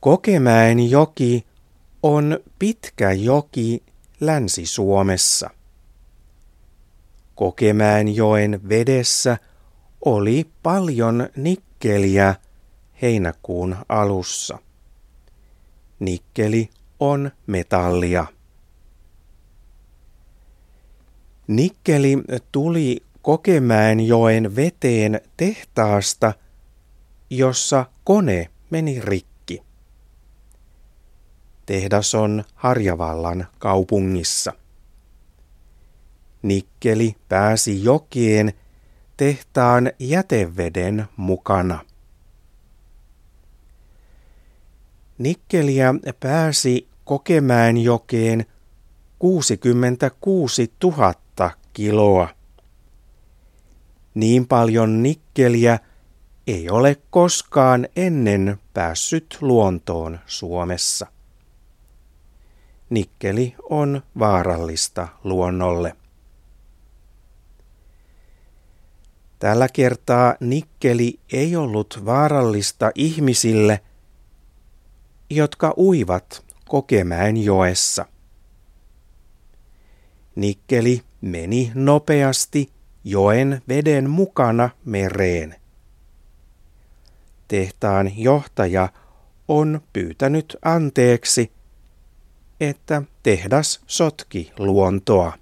Kokemäen joki on pitkä joki Länsi-Suomessa. Kokemäenjoen vedessä oli paljon nikkeliä heinäkuun alussa. Nikkeli on metallia. Nikkeli tuli Kokemäenjoen veteen tehtaasta, jossa kone meni rikki. Tehdas on Harjavallan kaupungissa. Nikkeli pääsi jokien tehtaan jäteveden mukana. Nikkeliä pääsi Kokemäenjokeen 66 000 kiloa. Niin paljon nikkeliä ei ole koskaan ennen päässyt luontoon Suomessa. Nikkeli on vaarallista luonnolle. Tällä kertaa nikkeli ei ollut vaarallista ihmisille, jotka uivat Kokemäen joessa. Nikkeli meni nopeasti joen veden mukana mereen. Tehtaan johtaja on pyytänyt anteeksi, että tehdas sotki luontoa.